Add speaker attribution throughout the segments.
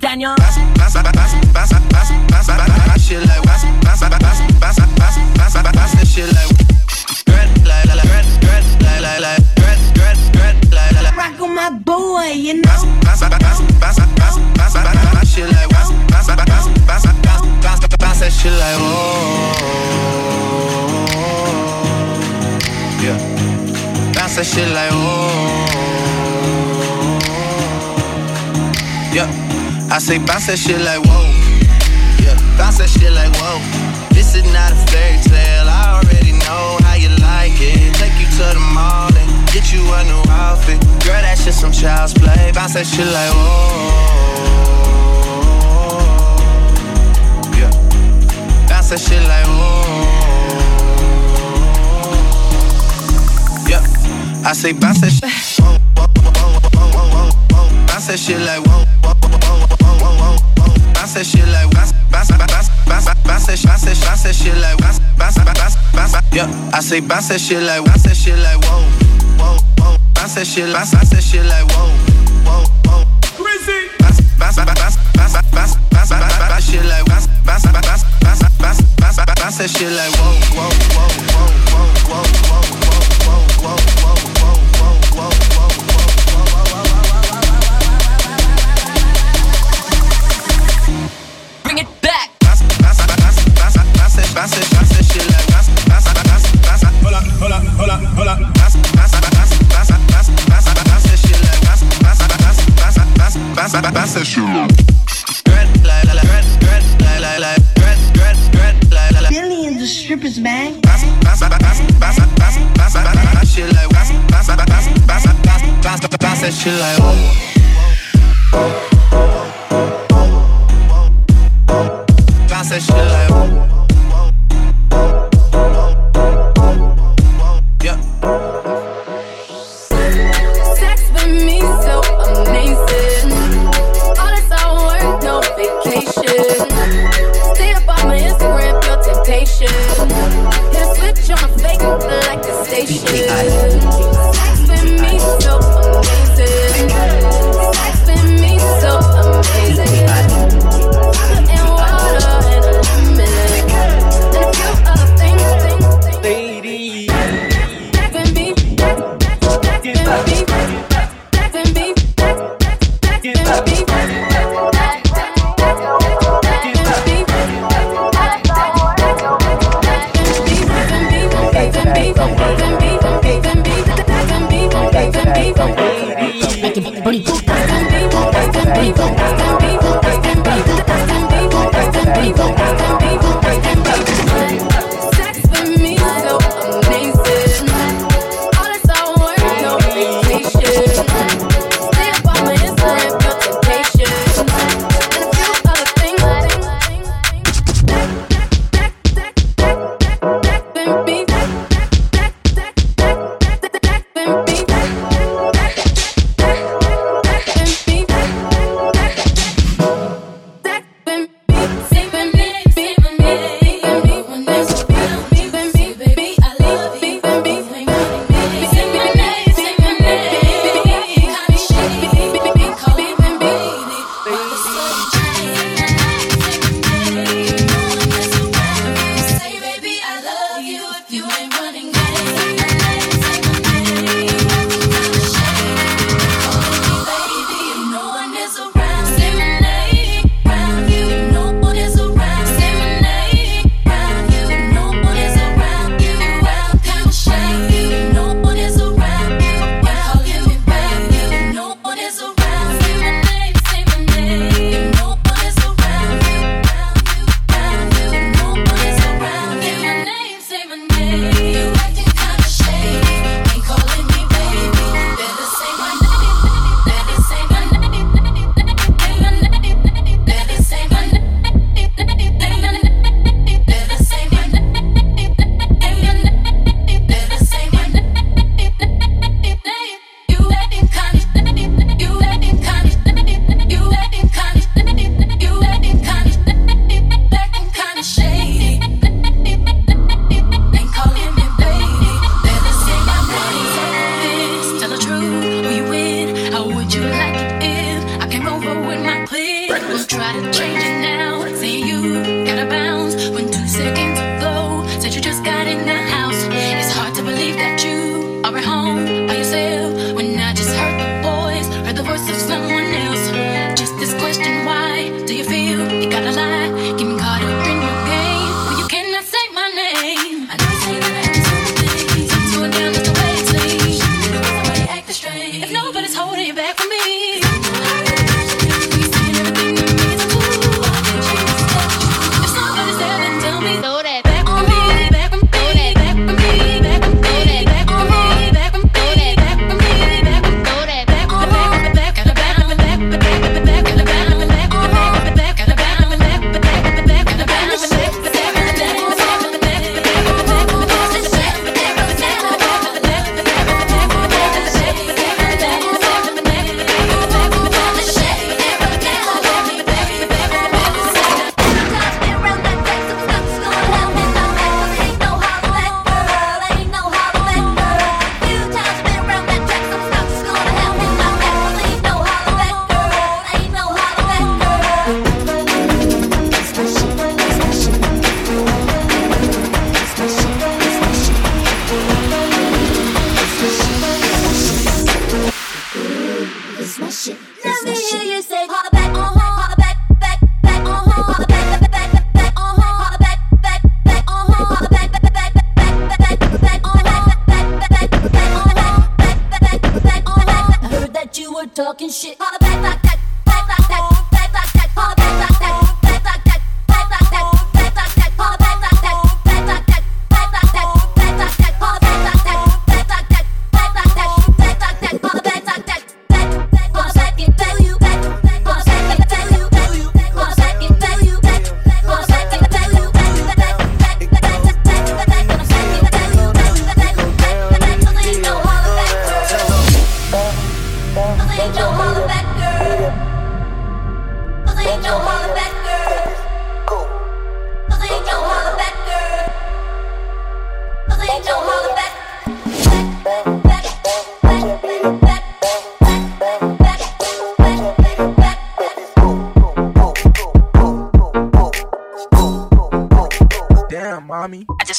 Speaker 1: Daniel. Shit like shit like red, like like red, red, like like
Speaker 2: red, red, red, like like. Rock my boy, you know.
Speaker 1: Shit like shit like oh. Yeah. That shit like oh. Yeah. I say bounce that shit like whoa. Yeah, bounce that shit like whoa. This is not a fairy tale. I already know how you like it. Take you to the mall and get you a new outfit. Girl, that's just some child's play. Bounce that shit like whoa. Yeah, bounce that shit like whoa. Yeah, I say bounce that shit. Whoa, whoa, whoa, whoa, whoa, whoa, whoa. Bounce that shit like whoa. whoa. Bounce that shit like bounce, bounce, bounce, bounce, bounce that, bounce that, bounce that shit like bounce, bounce, bounce, bounce. Yeah, I say bounce that shit like bounce that shit like whoa, whoa, whoa. Bounce that shit, bounce, bounce that shit like whoa, whoa, whoa. Crazy. Bounce, bounce, bounce, bounce, bounce, bounce, bounce, shit like bounce, bounce, bounce, bounce, bounce, bounce, bounce that shit like whoa, whoa, whoa, whoa, whoa, whoa, whoa, whoa, whoa, whoa, sensational.
Speaker 2: Billy the strippers, man.
Speaker 1: Shit like, the eye.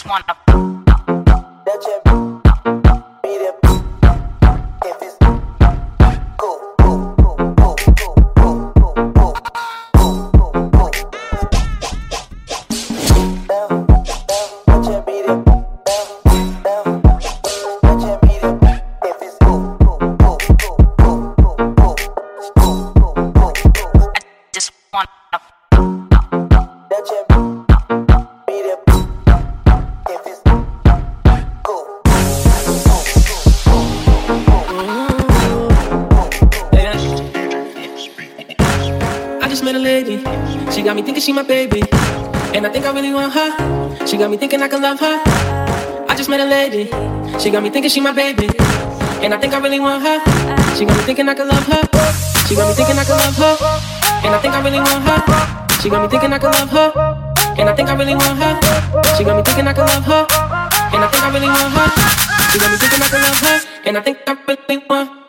Speaker 1: just want to got me thinking she my baby And I think I really want her She
Speaker 3: got me thinking I can love her. I just met a lady. She got me thinking she my baby. And I think I really want her. She got me thinking I can love her. She got me thinking I can love her. And I think I really want her. She got me thinking I can love her. And I think I really want her. She got me thinking I can love her. And I think I really want her. She got me thinking I can love her. And I think I really want her.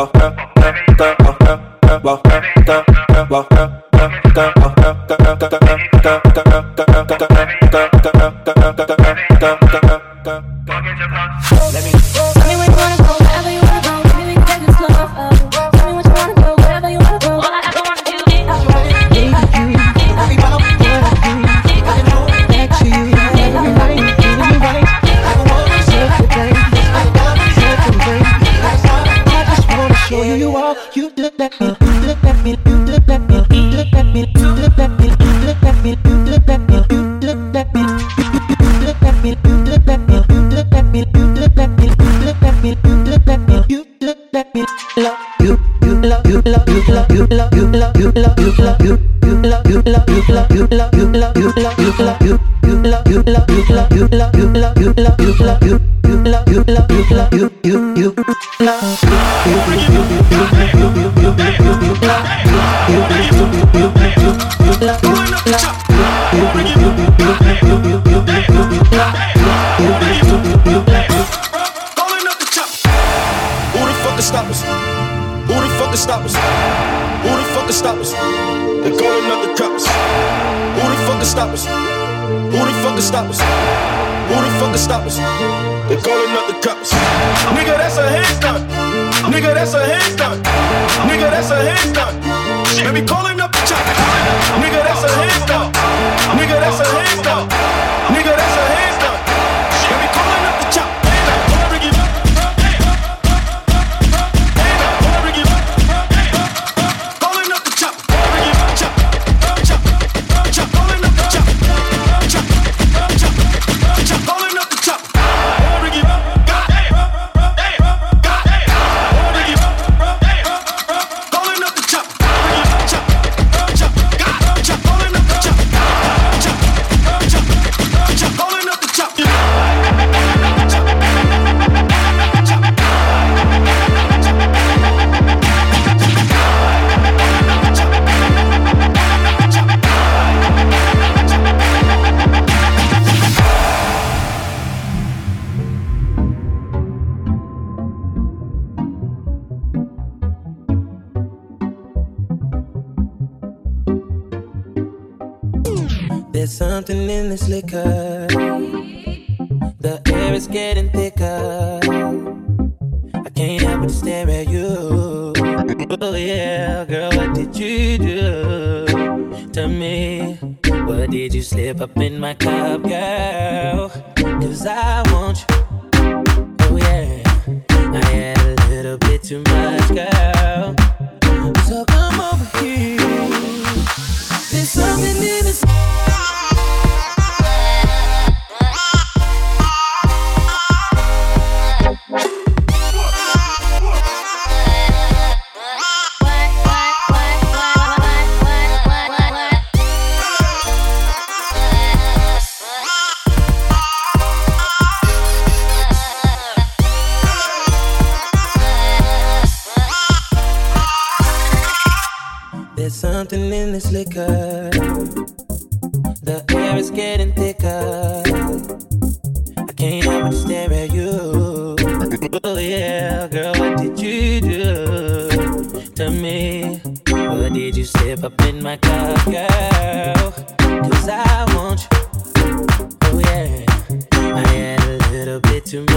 Speaker 4: Let me you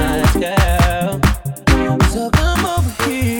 Speaker 4: nice girl. So come over here.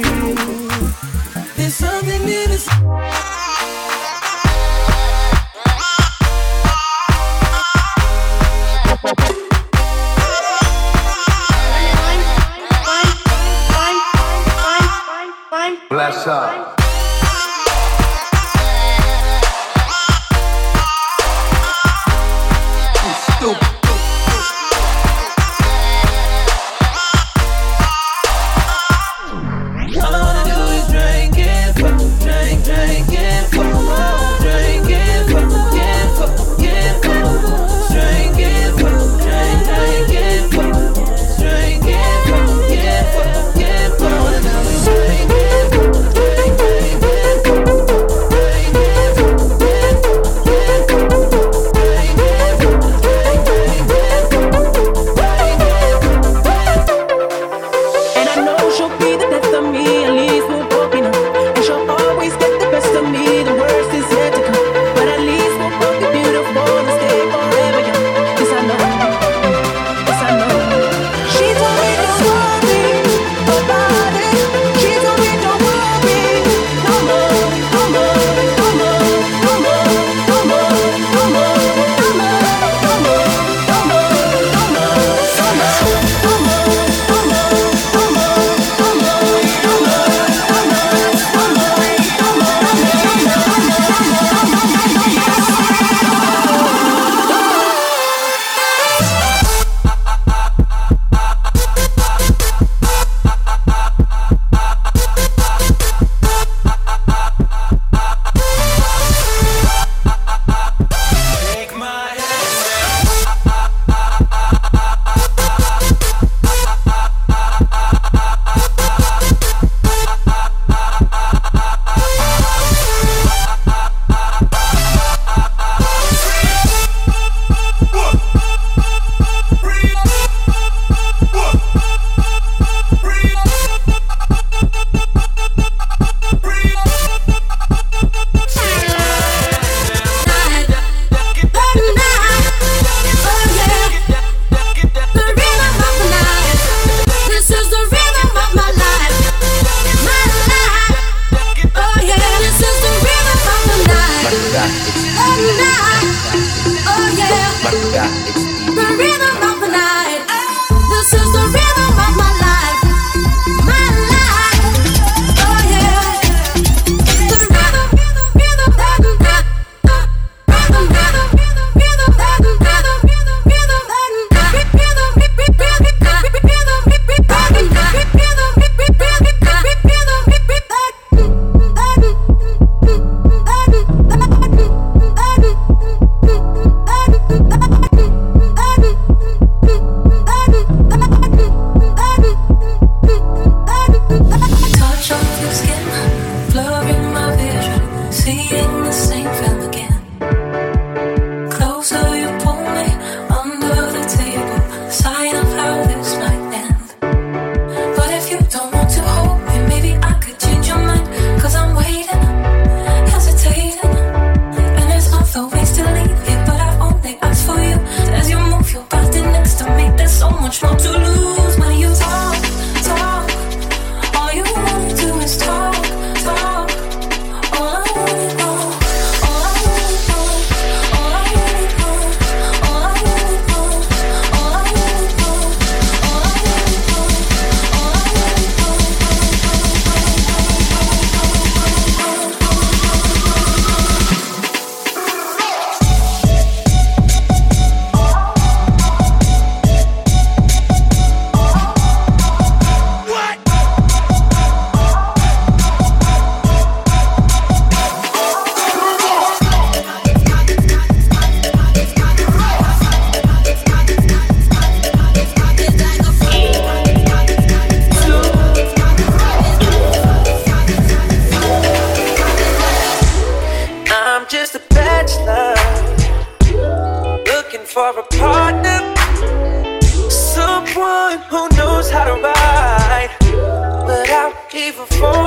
Speaker 4: Never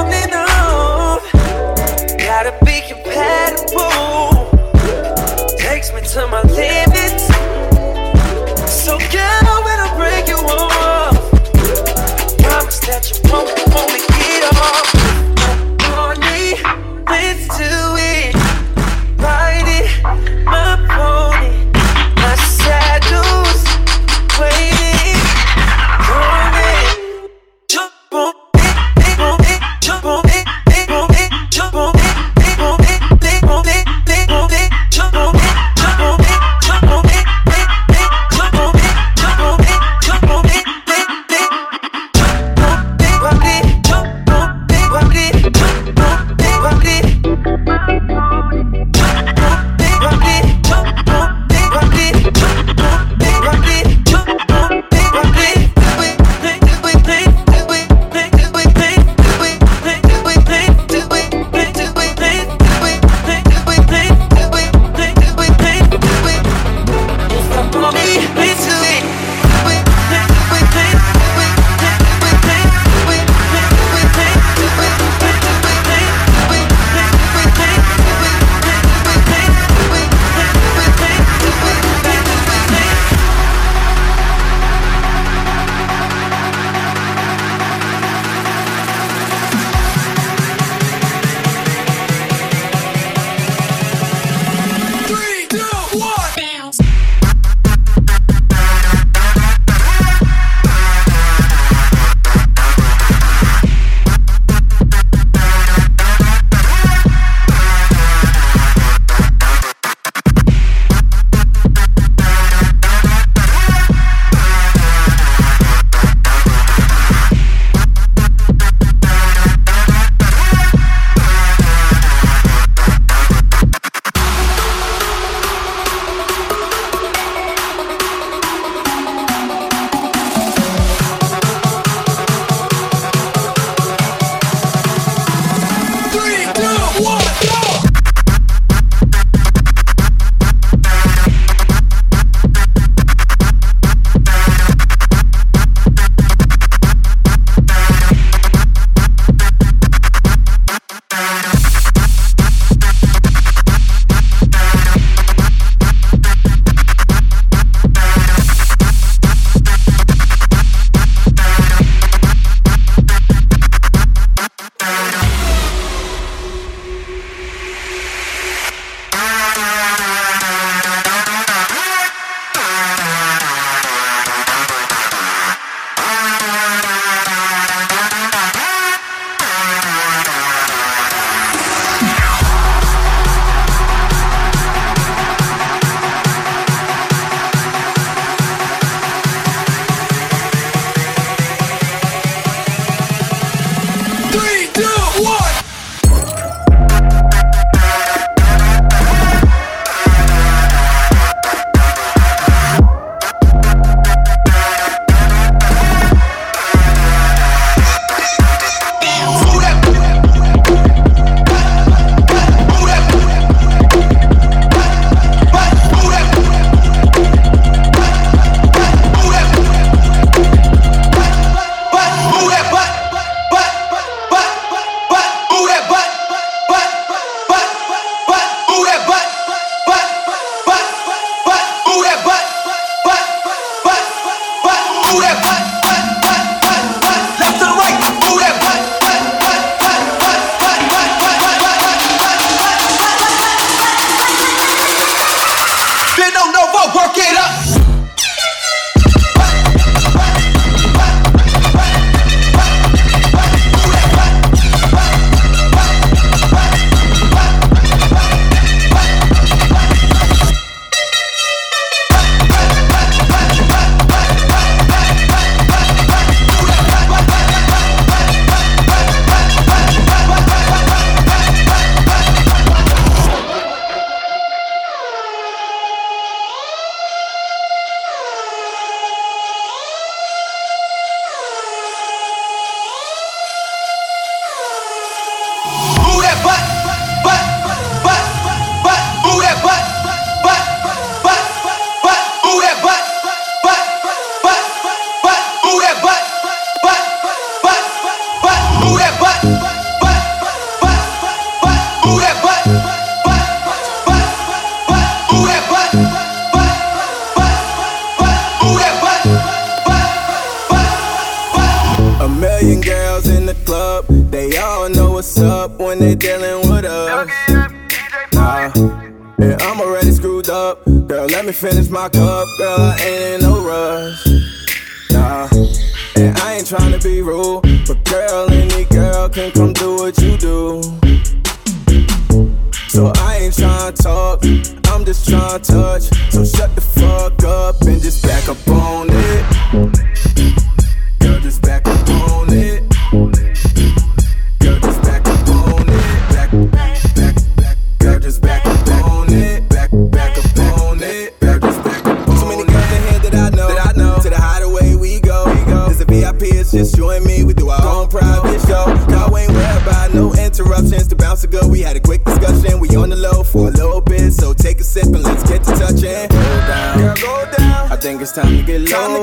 Speaker 4: finish my cup. time to get low.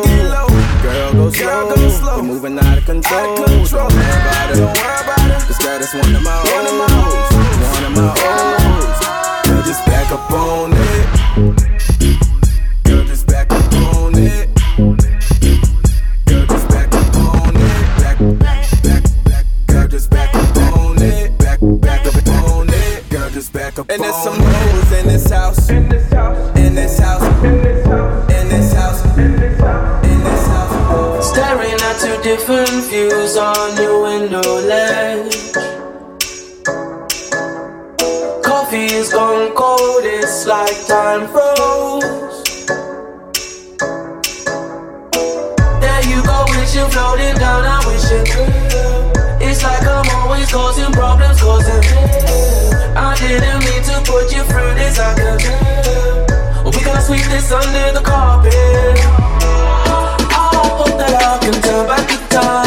Speaker 5: Staring at two different views on your window ledge. Coffee is gone cold, it's like time froze. There you go, wishing floating down, I wish it. It's like I'm always causing problems, causing. I didn't mean to put you through this, I could your sweetness under the carpet. I hope that I can turn back the time.